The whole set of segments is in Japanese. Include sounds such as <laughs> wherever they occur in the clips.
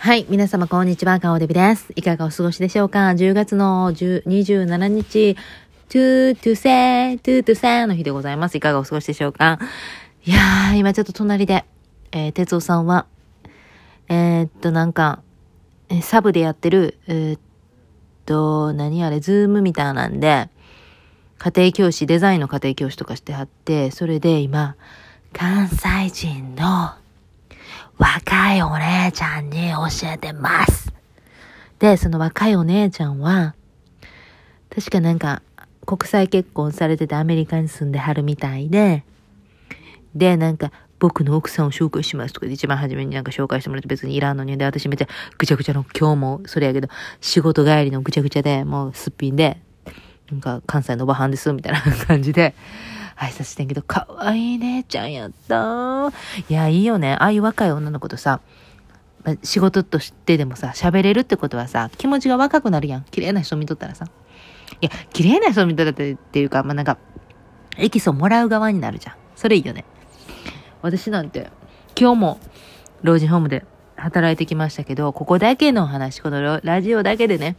はい。皆様、こんにちは。顔デビです。いかがお過ごしでしょうか ?10 月の27日、トゥートゥセー、トゥートゥセーの日でございます。いかがお過ごしでしょうか？いやー、今ちょっと隣で、えー、哲夫さんは、えー、っと、なんか、サブでやってる、えー、っと、何あれ、ズームみたいなんで、家庭教師、デザインの家庭教師とかしてはって、それで今、関西人の若いお姉ちゃんに教えてます。で、その若いお姉ちゃんは、確かなんか、国際結婚されててアメリカに住んではるみたいで、で、なんか、僕の奥さんを紹介しますとかで一番初めになんか紹介してもらって別にいらんのに。で、私めっちゃぐちゃぐちゃの今日もそれやけど、仕事帰りのぐちゃぐちゃで、もうすっぴんで、なんか関西のおばはんです、みたいな感じで、挨拶してんけど、可愛いい姉ちゃんやったーいや、いいよね。ああいう若い女の子とさ、仕事としてでもさ、喋れるってことはさ、気持ちが若くなるやん。綺麗な人見とったらさ。いや、綺麗な人見とったってっていうか、まあ、なんか、エキスをもらう側になるじゃん。それいいよね。私なんて、今日も、老人ホームで働いてきましたけど、ここだけの話、このラジオだけでね、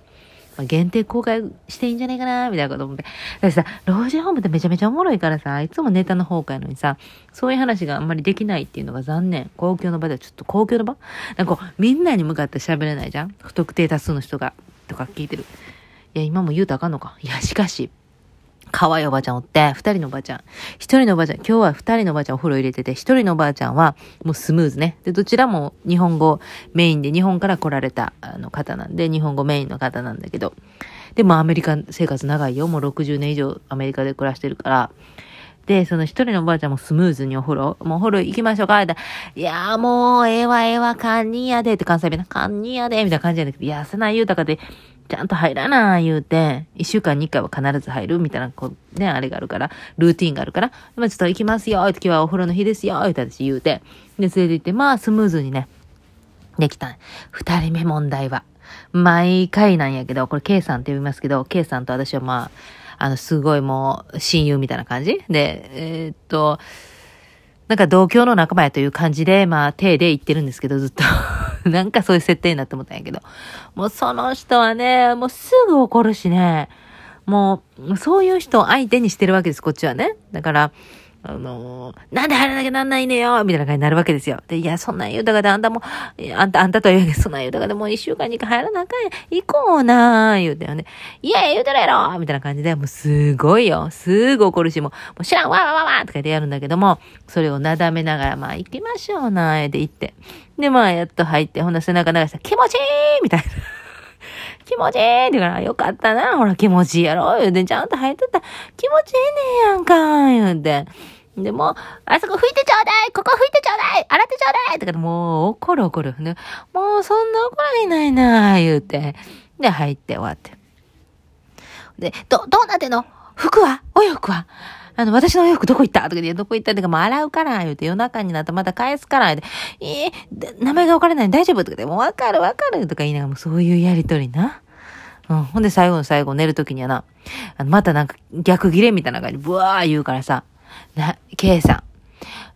限定公開していいんじゃないかなみたいなこと思って。ださ、老人ホームってめちゃめちゃおもろいからさ、いつもネタの方やのにさ、そういう話があんまりできないっていうのが残念。公共の場ではちょっと公共の場？なんかこう、みんなに向かって喋れないじゃん？不特定多数の人が、とか聞いてる。いや、今も言うとあかんのか。いや、しかし、可愛いおばあちゃんおって、二人のおばあちゃん。一人のおばあちゃん、今日は二人のおばあちゃんお風呂入れてて、一人のおばあちゃんはもうスムーズね。で、どちらも日本語メインで、日本から来られたあの方なんで、日本語メインの方なんだけど、でもアメリカ生活長いよ。もう60年以上アメリカで暮らしてるから。で、その一人のおばあちゃんもスムーズにお風呂、もうお風呂行きましょうかっていやーもう、ええわええわ、堪忍やでって関西弁な、堪忍やでみたいな感じやねんけど、いや、せない言うたかで、ちゃんと入らな言うて、一週間に一回は必ず入るみたいな、こう、ね、あれがあるから、ルーティンがあるから、まあちょっと行きますよ、今日はお風呂の日ですよ、って私言うて、で、連れて行って、まあスムーズにね、できた。二人目問題は。毎回なんやけど、これ K さんって呼びますけど、K さんと私はまあ、あの、すごいもう、親友みたいな感じで、えー、っと、なんか同郷の仲間やという感じで、まあ、手で言ってるんですけど、ずっと <laughs> なんかそういう設定になって思ったんやけど。もうその人はね、もうすぐ怒るしね、もう、そういう人を相手にしてるわけです、こっちはね。だから、あのー、なんで入らなきゃなんないねよみたいな感じになるわけですよ。で、いや、そんなん言うたかで、あんたも、あんた、あんたとは言うけど、そんなん言うたかでもう一週間に一回入らなあかん。行こうなー、言うてよね。いや、言うてるやろみたいな感じで、もうすごいよ。すぐ怒るし、もう、もう知らんわわわわとか言ってやるんだけども、それをなだめながら、まあ、行きましょうなー、で行って。で、まあ、やっと入って、ほんな背中流したら、気持ちいいみたいな。気持ちいいって言うから、よかったな、ほら、気持ちいいやろ言うて、ちゃんと入ってた気持ちいいねやんか言うて。でも、あそこ拭いてちょうだいここ拭いてちょうだい洗ってちょうだいとかもう怒る怒る。ね、もうそんな怒られないな言うて。で、入って終わって。で、ど、どうなってんの？服は？お洋服は？あの、私のお洋服どこ行った？とかで、どこ行った？ってか、もう洗うから、言うて、夜中になったまた返すから、言うて、えー、名前が分からない大丈夫？とかで、もう分かる分かるとか言いながら、もうそういうやりとりな。うん。ほんで最後の最後寝るときにはな、あのまたなんか逆切れみたいな感じでブワー言うからさ、な、K さん。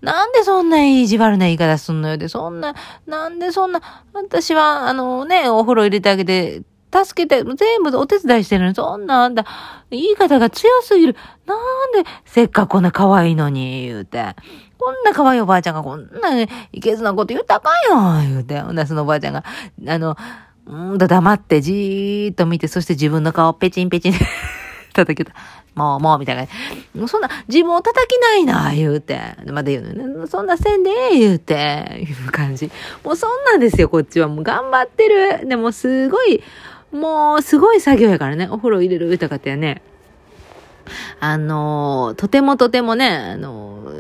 なんでそんな意地悪な言い方すんのよ？で、そんな、なんでそんな、私は、あのね、お風呂入れてあげて、助けて、全部お手伝いしてるのに、そんな、あんた、言い方が強すぎる。なんで、せっかくこんな可愛いのに、言うて。こんな可愛いおばあちゃんがこんな、ね、いけずなこと言ったかんよ、言うて。ほん、そのおばあちゃんが、あの、うんと黙ってじーっと見て、そして自分の顔ペチンペチン <laughs> 叩きた。もう、もう、みたいな。もうそんな、自分を叩きないな、言うて。まだ言うのね。そんなせんで、言うて。いう感じ。もうそんなんですよ、こっちは。もう頑張ってる。でも、すごい、もう、すごい作業やからね。お風呂入れるとかってね。あの、とてもとてもね、あの、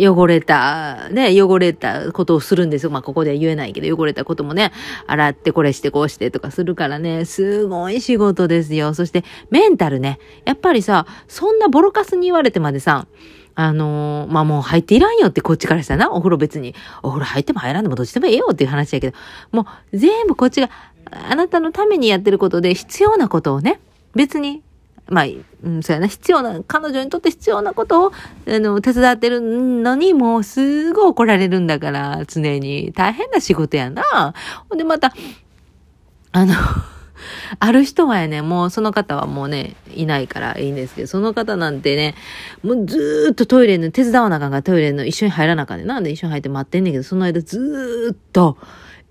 汚れた、ね、汚れたことをするんですよ。まあ、ここでは言えないけど、汚れたこともね、洗ってこれしてこうしてとかするからね、すごい仕事ですよ。そして、メンタルね。やっぱりさ、そんなボロカスに言われてまでさ、あのー、まあ、もう入っていらんよってこっちからしたらな、お風呂別に、お風呂入っても入らんでもどっちでもええよっていう話やけど、もう全部こっちが、あなたのためにやってることで必要なことをね、別にまあ、うん、そうやな、必要な、彼女にとって必要なことを、あの、手伝ってるのに、もうすぐ怒られるんだから、常に。大変な仕事やな。ほんで、また、あの <laughs> ある人はやね、もうその方はもうね、いないからいいんですけど、その方なんてね、もうずーっとトイレの、手伝わなあかんからトイレの一緒に入らなあかんねなんで一緒に入って待ってんねんけど、その間ずーっと、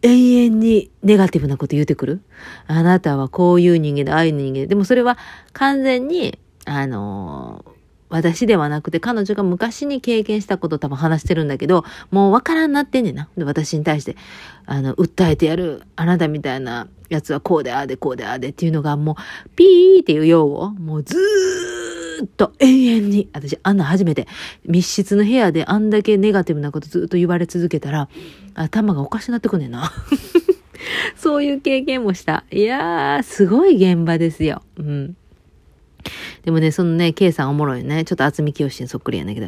永遠にネガティブなこと言うてくる？あなたはこういう人間で、ああいう人間で。でもそれは完全に、あのー、私ではなくて彼女が昔に経験したこと多分話してるんだけど、もうわからんなってんねんな。私に対して、あの、訴えてやる。あなたみたいなやつはこうでああでこうでああでっていうのがもう、ピーっていう用語もうずーっと永遠に、私あんな初めて密室の部屋であんだけネガティブなことずっと言われ続けたら、頭がおかしなってくんねんな。<laughs> そういう経験もした。いやー、すごい現場ですよ。うん。でもね、そのね、K さんおもろいね。ちょっと厚み清にそっくりやねんけど、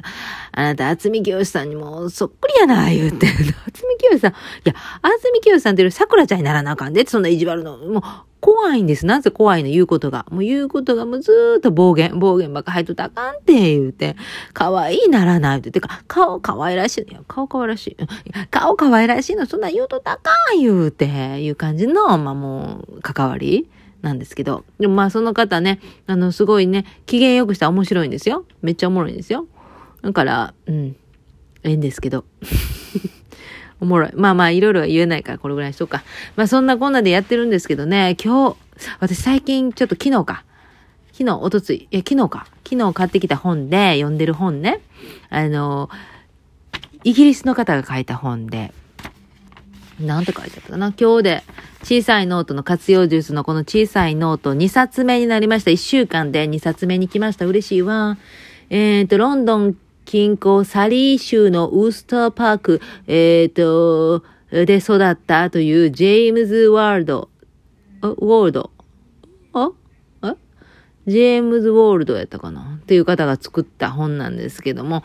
あなた厚み清さんにもそっくりやな、言うて。<laughs> 厚み清さん、いや、厚み清さんっていう桜ちゃんにならなあかんで、そんな意地悪の。もう、怖いんです。なぜ怖いの言うことが。もう言うことがもうずーっと暴言、暴言ばっか入っとったあかんって言うて、可愛いならないって。てか、顔可愛らしい。顔可愛らしい。顔可愛らしいの、そんな言うとったあかん言うて、いう感じの、まあもう、関わり。なんですけど。でもまあその方ね、あの、すごいね、機嫌よくしたら面白いんですよ。めっちゃおもろいんですよ。だから、うん、ええんですけど。おもろい。まあまあ、いろいろ言えないから、これぐらいにしとうか。まあそんなこんなでやってるんですけどね、今日、私最近ちょっと昨日か。昨日、おとつい、いや、昨日か。昨日買ってきた本で、読んでる本ね。あの、イギリスの方が書いた本で、なんて書いてあったかな今日で小さいノートの活用術のこの小さいノート2冊目になりました。1週間で2冊目に来ました。嬉しいわ。えっ、ー、と、ロンドン近郊サリー州のウースターパーク、えっ、ー、と、で育ったというジェームズ・ワールド、ウォールド、あ？ジェームズ・ウォールドやったかな？っていう方が作った本なんですけども、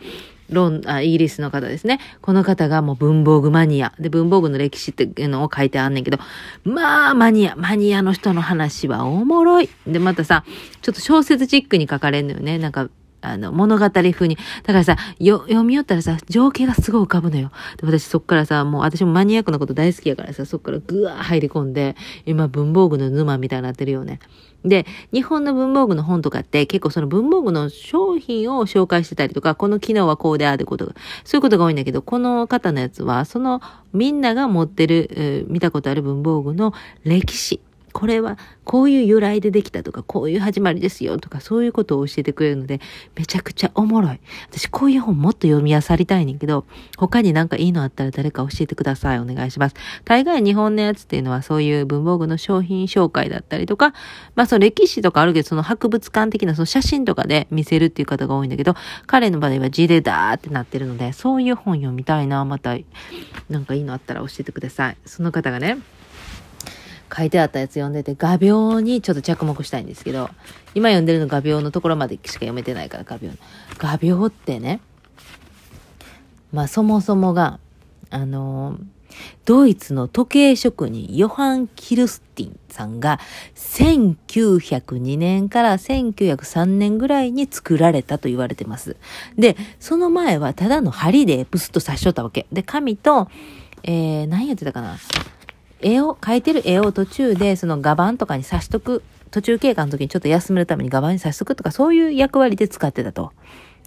ロン、あ、イギリスの方ですね。この方がもう文房具マニア。で、文房具の歴史っていうのを書いてあんねんけど、まあ、マニア、マニアの人の話はおもろい。で、またさ、ちょっと小説チックに書かれんのよね。なんか、あの、物語風に。だからさ、よ、読み寄ったらさ、情景がすごい浮かぶのよ。で、私そっからさ、もう私もマニアックなこと大好きやからさ、そっからぐわー入り込んで、今文房具の沼みたいになってるよね。で、日本の文房具の本とかって結構その文房具の商品を紹介してたりとか、この機能はこうであることが、そういうことが多いんだけど、この方のやつは、そのみんなが持ってる、えー、見たことある文房具の歴史、これはこういう由来でできたとか、こういう始まりですよとか、そういうことを教えてくれるので、めちゃくちゃおもろい。私こういう本もっと読み漁りたいねんけど、他になんかいいのあったら誰か教えてください。お願いします。大概日本のやつっていうのはそういう文房具の商品紹介だったりとか、まあその歴史とかあるけど、その博物館的なその写真とかで見せるっていう方が多いんだけど、彼の場合は字でダーってなってるので、そういう本読みたいな。また、なんかいいのあったら教えてください。その方がね、書いてあったやつ読んでて、画鋲にちょっと着目したいんですけど、今読んでるの画鋲のところまでしか読めてないから画鋲。画鋲ってね、まあそもそもが、あの、ドイツの時計職人ヨハン・キルスティンさんが1902年から1903年ぐらいに作られたと言われてます。で、その前はただの針でプスッと刺しとったわけ。で、紙と、えー、何やってたかな？絵を、描いてる絵を途中でその画板とかに刺しとく、途中経過の時にちょっと休めるために画板に刺しとくとか、そういう役割で使ってたと。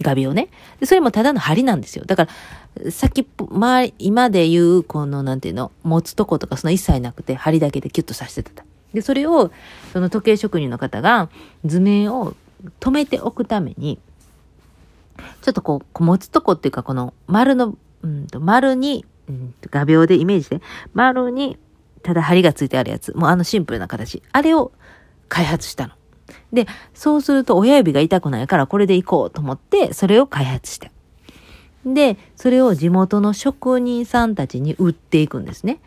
画鋲ね。で、それもただの針なんですよ。だから、先っぽ、周り、今で言う、この、なんていうの、持つとことか、その一切なくて、針だけでキュッと刺してた。で、それを、その時計職人の方が、図面を止めておくために、ちょっとこう、持つとこっていうか、この丸の、うんと、丸に、うん、画鋲でイメージして、丸にただ針がついてあるやつ。もうあのシンプルな形。あれを開発したの。で、そうすると親指が痛くないからこれでいこうと思って、それを開発した。で、それを地元の職人さんたちに売っていくんですね。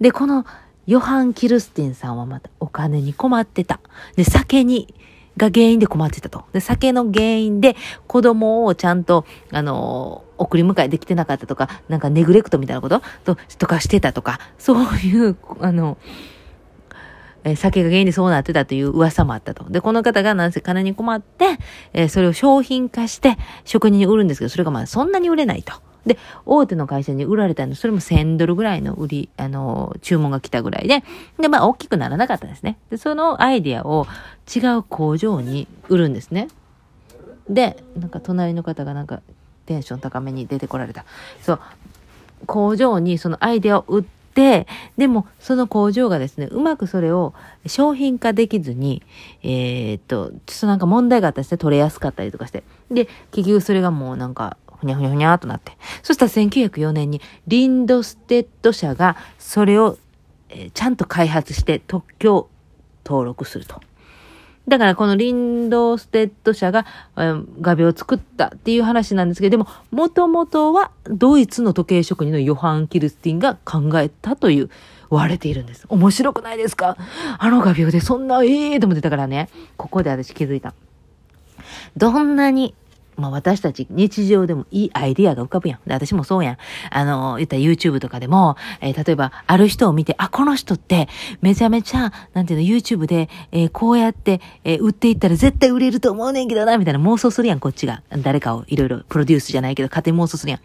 で、このヨハン・キルスティンさんはまたお金に困ってた。で、酒に、が原因で困ってたと。で、酒の原因で子供をちゃんと、あの送り迎えできてなかったとか、なんかネグレクトみたいなこと？と、とかしてたとか、そういう、あの、えー、酒が原因でそうなってたという噂もあったと。で、この方がなんせ金に困って、えー、それを商品化して職人に売るんですけど、それがまあそんなに売れないと。で、大手の会社に売られたの、それも1000ドルぐらいの売り、あの、注文が来たぐらいで、で、まあ、大きくならなかったですね。で、そのアイディアを違う工場に売るんですね。で、なんか隣の方がなんかテンション高めに出てこられた。そう、工場にそのアイディアを売って、でもその工場がですね、うまくそれを商品化できずに、えー、っと、ちょっとなんか問題があったりして取れやすかったりとかして。で、結局それがもうなんか、ふにゃふにゃふにゃとなって。そしたら1904年にリンドステッド社がそれを、えー、ちゃんと開発して特許登録すると。だからこのリンドステッド社が、え画鋲を作ったっていう話なんですけど、でも、もともとはドイツの時計職人のヨハン・キルスティンが考えたという、割れているんです。面白くないですか？あの画鋲でそんな、ええー、と思ってたからね、ここで私気づいた。どんなにまあ私たち日常でもいいアイディアが浮かぶやん。で私もそうやん。あの、言ったら YouTube とかでも、えー、例えばある人を見て、あ、この人ってめちゃめちゃ、なんていうの、YouTube で、えー、こうやって、えー、売っていったら絶対売れると思うねんけどな、みたいな妄想するやん、こっちが。誰かをいろいろプロデュースじゃないけど、勝手に妄想するやん。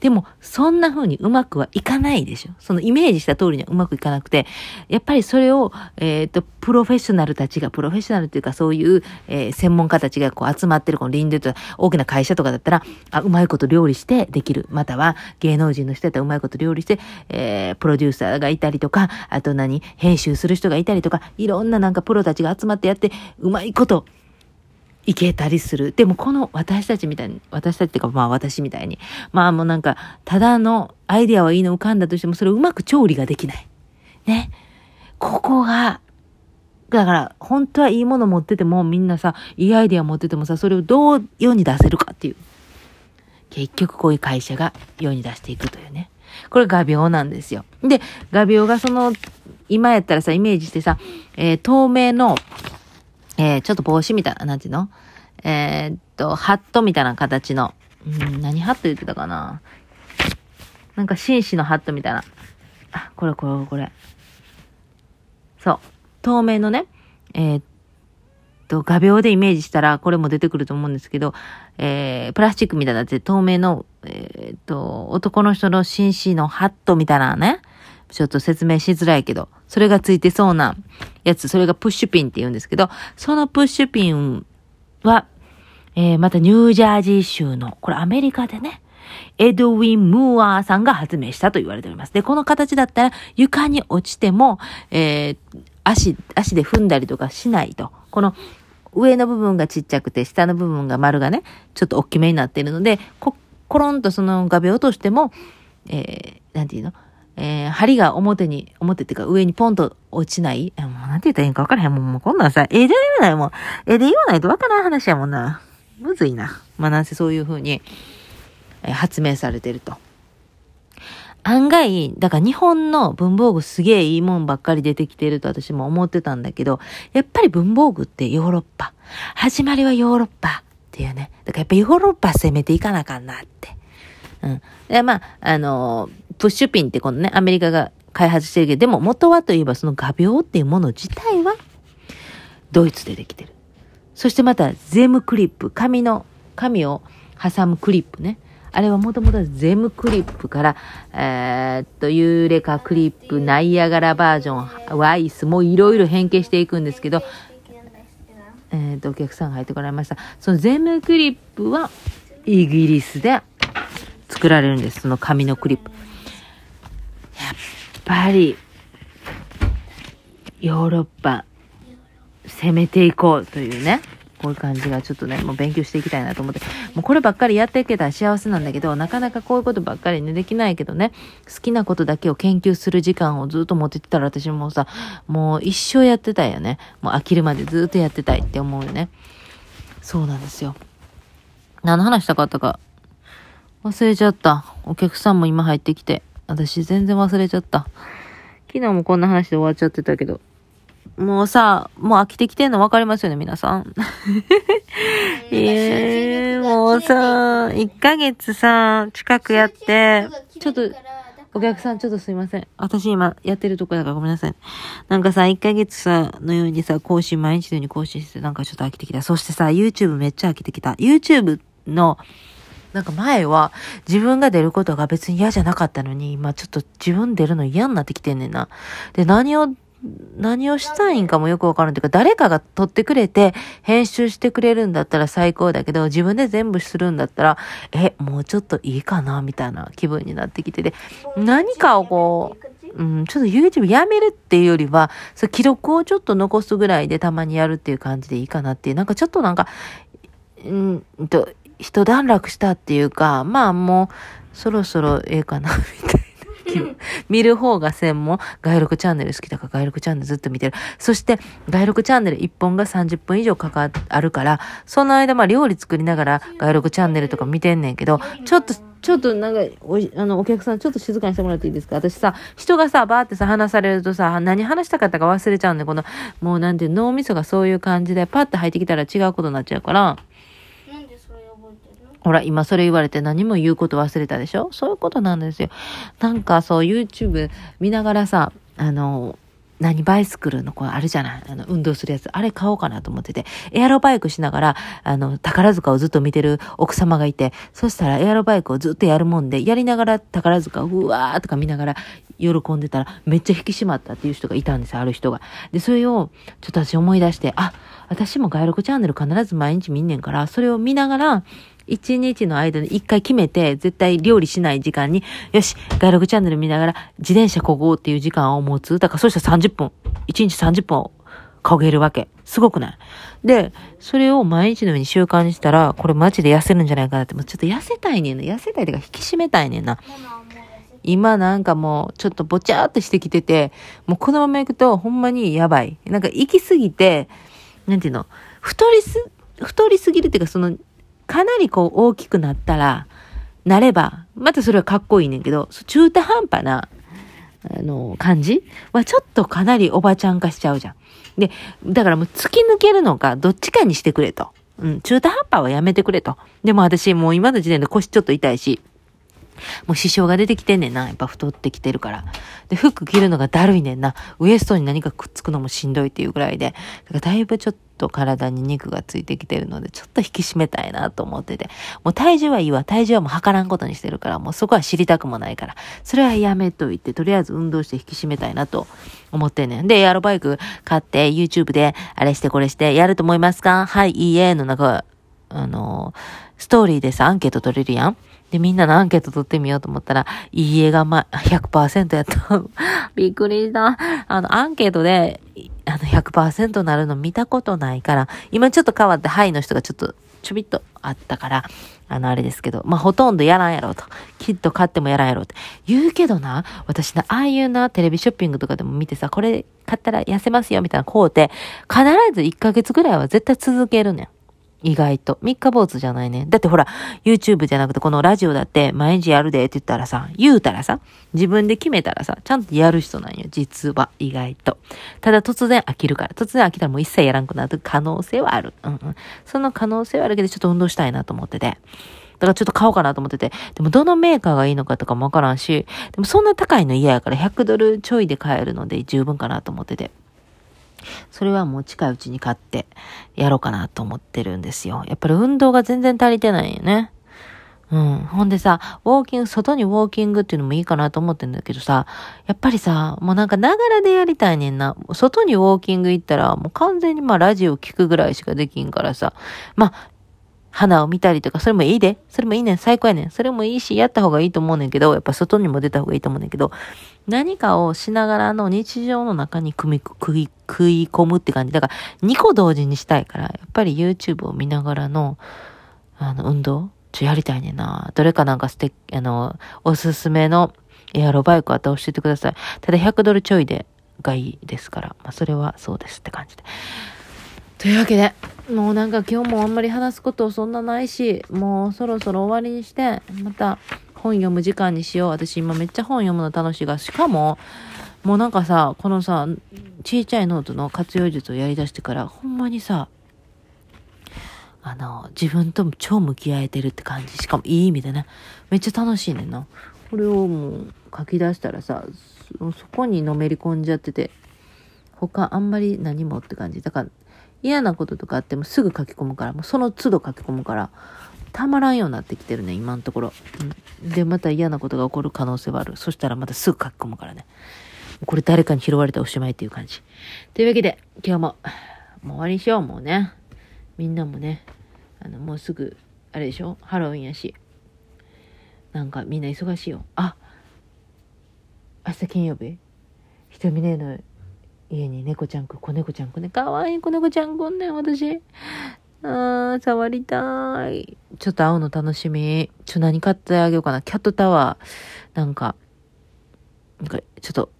でも、そんな風にうまくはいかないでしょ。そのイメージした通りにはうまくいかなくて、やっぱりそれを、えっ、ー、と、プロフェッショナルたちが、プロフェッショナルっていうかそういう、えー、専門家たちがこう集まってる、この林業と大きな会社とかだったら、あ、うまいこと料理してできる。または、芸能人の人だったらうまいこと料理して、えー、プロデューサーがいたりとか、あと何、編集する人がいたりとか、いろんななんかプロたちが集まってやって、うまいこと、いけたりする。でもこの私たちみたいに、私たちっていうかまあ私みたいに、まあもうなんか、ただのアイデアはいいの浮かんだとしても、それをうまく調理ができない。ね。ここが、だから、本当はいいもの持ってても、みんなさ、いいアイデア持っててもさ、それをどう世に出せるかっていう。結局こういう会社が世に出していくというね。これ画鋲なんですよ。で、画鋲がその、今やったらさ、イメージしてさ、えー、透明のえー、ちょっと帽子みたいな、なんていうの？えー、っと、ハットみたいな形の、うん、何ハット言ってたかな？なんか紳士のハットみたいな。あ、これこれこれ。そう。透明のね、えー、っと、画鋲でイメージしたら、これも出てくると思うんですけど、えー、プラスチックみたいなって透明の、えー、っと、男の人の紳士のハットみたいなね、ちょっと説明しづらいけど、それがついてそうなやつ、それがプッシュピンって言うんですけど、そのプッシュピンは、えー、またニュージャージー州の、これアメリカでね、エドウィン・ムーアーさんが発明したと言われております。で、この形だったら床に落ちても、えー、足、足で踏んだりとかしないと。この上の部分がちっちゃくて、下の部分が丸がね、ちょっと大きめになっているので、こ、コロンとその画鋲落としても、えー、なんていうの？えー、針が表に、表っていうか上にポンと落ちない。え、もうなんて言ったらいいんか分からへん。もう、もうこんなんさ、絵で言わないもん。絵で言わないと分からん話やもんな。むずいな。まあなんせそういう風に、えー、発明されてると。案外、だから日本の文房具すげえいいもんばっかり出てきてると私も思ってたんだけど、やっぱり文房具ってヨーロッパ。始まりはヨーロッパっていうね。だからやっぱヨーロッパ攻めていかなあかんなって。うん。で、まあ、あのープッシュピンってこのね、アメリカが開発してるけど、でも元はといえばその画鋲っていうもの自体はドイツでできてる。そしてまたゼムクリップ、紙の、紙を挟むクリップね。あれはもともとゼムクリップから、えー、っと、ユーレカクリップ、ナイアガラバージョン、ワイスもいろいろ変形していくんですけど、えー、っと、お客さんが入ってこられました。そのゼムクリップはイギリスで作られるんです。その紙のクリップ。やっぱり、ヨーロッパ、攻めていこうというね、こういう感じがちょっとね、もう勉強していきたいなと思って、もうこればっかりやっていけたら幸せなんだけど、なかなかこういうことばっかりね、できないけどね、好きなことだけを研究する時間をずっと持っててたら私もさ、もう一生やってたいよね。もう飽きるまでずっとやってたいって思うよね。そうなんですよ。何の話したかったか忘れちゃった。お客さんも今入ってきて。私全然忘れちゃった。昨日もこんな話で終わっちゃってたけど。もうさ、もう飽きてきてんの分かりますよね、皆さん。えー、もうさ、1ヶ月さ、近くやって、ちょっと、お客さんちょっとすいません。私今やってるとこやからごめんなさい。なんかさ、1ヶ月さ、のようにさ、更新毎日のように更新してなんかちょっと飽きてきた。そしてさ、YouTube めっちゃ飽きてきた。YouTube の、なんか前は自分が出ることが別に嫌じゃなかったのに、今ちょっと自分出るの嫌になってきてんねんな。で、何を何をしたいんかもよくわかるんというか、誰かが撮ってくれて、編集してくれるんだったら最高だけど、自分で全部するんだったら、え、もうちょっといいかなみたいな気分になってきてて、何かをこう、うん、ちょっと YouTube やめるっていうよりは、そ記録をちょっと残すぐらいでたまにやるっていう感じでいいかなっていう、なんかちょっとなんか、うんと、一段落したっていうか、まあもう、そろそろええかな、みたいな。見る方が専門。外録チャンネル好きだから外録チャンネルずっと見てる。そして、外録チャンネル1本が30分以上かか、あるから、その間、まあ料理作りながら外録チャンネルとか見てんねんけど、ちょっと、ちょっとなんか、おあの、お客さんちょっと静かにしてもらっていいですか？私さ、人がさ、バーってさ、話されるとさ、何話したかったか忘れちゃうんで、この、もうなんて脳みそがそういう感じで、パッて入ってきたら違うことになっちゃうから、ほら、今それ言われて何も言うこと忘れたでしょ？そういうことなんですよ。なんかそう YouTube 見ながらさ、あの、何バイスクルのこれあるじゃない？あの、運動するやつ。あれ買おうかなと思ってて。エアロバイクしながら、あの、宝塚をずっと見てる奥様がいて、そしたらエアロバイクをずっとやるもんで、やりながら宝塚をうわーとか見ながら喜んでたら、めっちゃ引き締まったっていう人がいたんですよ、ある人が。で、それを、ちょっと私思い出して、あ、私も外録チャンネル必ず毎日見んねんから、それを見ながら、一日の間に一回決めて、絶対料理しない時間に、よし、外録チャンネル見ながら自転車こごうっていう時間を持つ。だからそしたら30分、1日30分を焦げるわけ。すごくない？で、それを毎日のように習慣にしたら、これマジで痩せるんじゃないかなって、もうちょっと痩せたいねんな。痩せたいというか引き締めたいねんな。今なんかもうちょっとぼちゃーっとしてきてて、もうこのまま行くとほんまにやばい。なんか行き過ぎて、なんていうの、太りす、太りすぎるっていうかそのかなりこう大きくなったら、なれば、またそれはかっこいいねんけど、中途半端な、あの、感じはちょっとかなりおばちゃん化しちゃうじゃん。で、だからもう突き抜けるのか、どっちかにしてくれと。うん、中途半端はやめてくれと。でも私もう今の時点で腰ちょっと痛いし、もう支障が出てきてんねんな。やっぱ太ってきてるから。で、服着るのがだるいねんな。ウエストに何かくっつくのもしんどいっていうぐらいで。だからだいぶちょっと体に肉がついてきてるので、ちょっと引き締めたいなと思ってて。もう体重はいいわ。体重はもう測らんことにしてるから、もうそこは知りたくもないから。それはやめといて、とりあえず運動して引き締めたいなと思ってんねん。で、エアロバイク買って YouTube であれしてこれしてやると思いますか？はい、いいえの中、あの、ストーリーでさ、アンケート取れるやんで、みんなのアンケート取ってみようと思ったら、いいえがま、100%やった。<laughs> びっくりした。あの、アンケートで、あの、100%なるの見たことないから、今ちょっと変わって、はいの人がちょっと、ちょびっとあったから、あの、あれですけど、まあ、ほとんどやらんやろうと。きっと買ってもやらんやろうって。言うけどな、私な、ああいうな、テレビショッピングとかでも見てさ、これ買ったら痩せますよ、みたいなこうて、必ず1ヶ月ぐらいは絶対続けるねん。意外と。三日坊主じゃないね。だってほら、YouTube じゃなくてこのラジオだって毎日やるでって言ったらさ、言うたらさ、自分で決めたらさ、ちゃんとやる人なんよ。実は、意外と。ただ突然飽きるから。突然飽きたらもう一切やらんくなる可能性はある。うんうん。その可能性はあるけど、ちょっと運動したいなと思ってて。だからちょっと買おうかなと思ってて。でもどのメーカーがいいのかとかもわからんし、でもそんな高いの嫌やから100ドルちょいで買えるので十分かなと思ってて。それはもう近いうちに買ってやろうかなと思ってるんですよ。やっぱり運動が全然足りてないよね。うん。ほんでさ、ウォーキング、外にウォーキングっていうのもいいかなと思ってんだけどさ、やっぱりさ、もうなんかながらでやりたいねんな。外にウォーキング行ったら、もう完全にまあラジオ聞くぐらいしかできんからさ、まあ、花を見たりとか、それもいいで。それもいいねん。最高やねん。それもいいし、やった方がいいと思うねんけど、やっぱ外にも出た方がいいと思うねんけど、何かをしながらの日常の中に組み、食い、食い込むって感じ。だから、2個同時にしたいから、やっぱり YouTube を見ながらの、あの、運動？ちょ、やりたいねんな。どれかなんか素敵、あの、おすすめのエアロバイクあったら教えてください。ただ100ドルちょいで、がいいですから。まあ、それはそうですって感じで。というわけで、もうなんか今日もあんまり話すことそんなないし、もうそろそろ終わりにして、また本読む時間にしよう。私今めっちゃ本読むの楽しいが、しかも、もうなんかさ、このさ、ちいちゃいノートの活用術をやり出してから、ほんまにさ、あの、自分とも超向き合えてるって感じ。しかもいい意味でね。めっちゃ楽しいねんな。これをもう書き出したらさ、そこにのめり込んじゃってて、他あんまり何もって感じ。だから嫌なこととかあってもすぐ書き込むから、もうその都度書き込むから、たまらんようになってきてるね、今のところ。うん、で、また嫌なことが起こる可能性はある。そしたらまたすぐ書き込むからね。これ誰かに拾われておしまいっていう感じ。というわけで、今日も、もう終わりにしよう、もうね。みんなもね、あの、もうすぐ、あれでしょ？ハロウィンやし。なんかみんな忙しいよ。あ明日金曜日ひとみねの家に猫ちゃんく、子猫ちゃんくね。かわいい子猫ちゃんくんねん、私。あー、触りたい。ちょっと会うの楽しみ。ちょ、何買ってあげようかな。キャットタワー。なんか、なんか、ちょっと、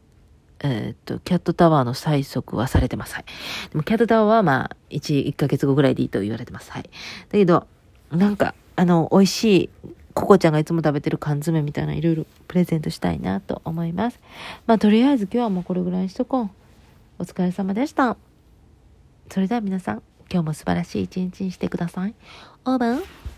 えー、っと、キャットタワーの催促はされてます。はい。でも、キャットタワーは、まあ、1、1ヶ月後ぐらいでいいと言われてます。はい。だけど、なんか、あの、美味しい、ココちゃんがいつも食べてる缶詰みたいないろいろプレゼントしたいなと思います。まあ、とりあえず今日はもうこれぐらいにしとこう。お疲れ様でした。それでは皆さん、今日も素晴らしい一日にしてください。オーバー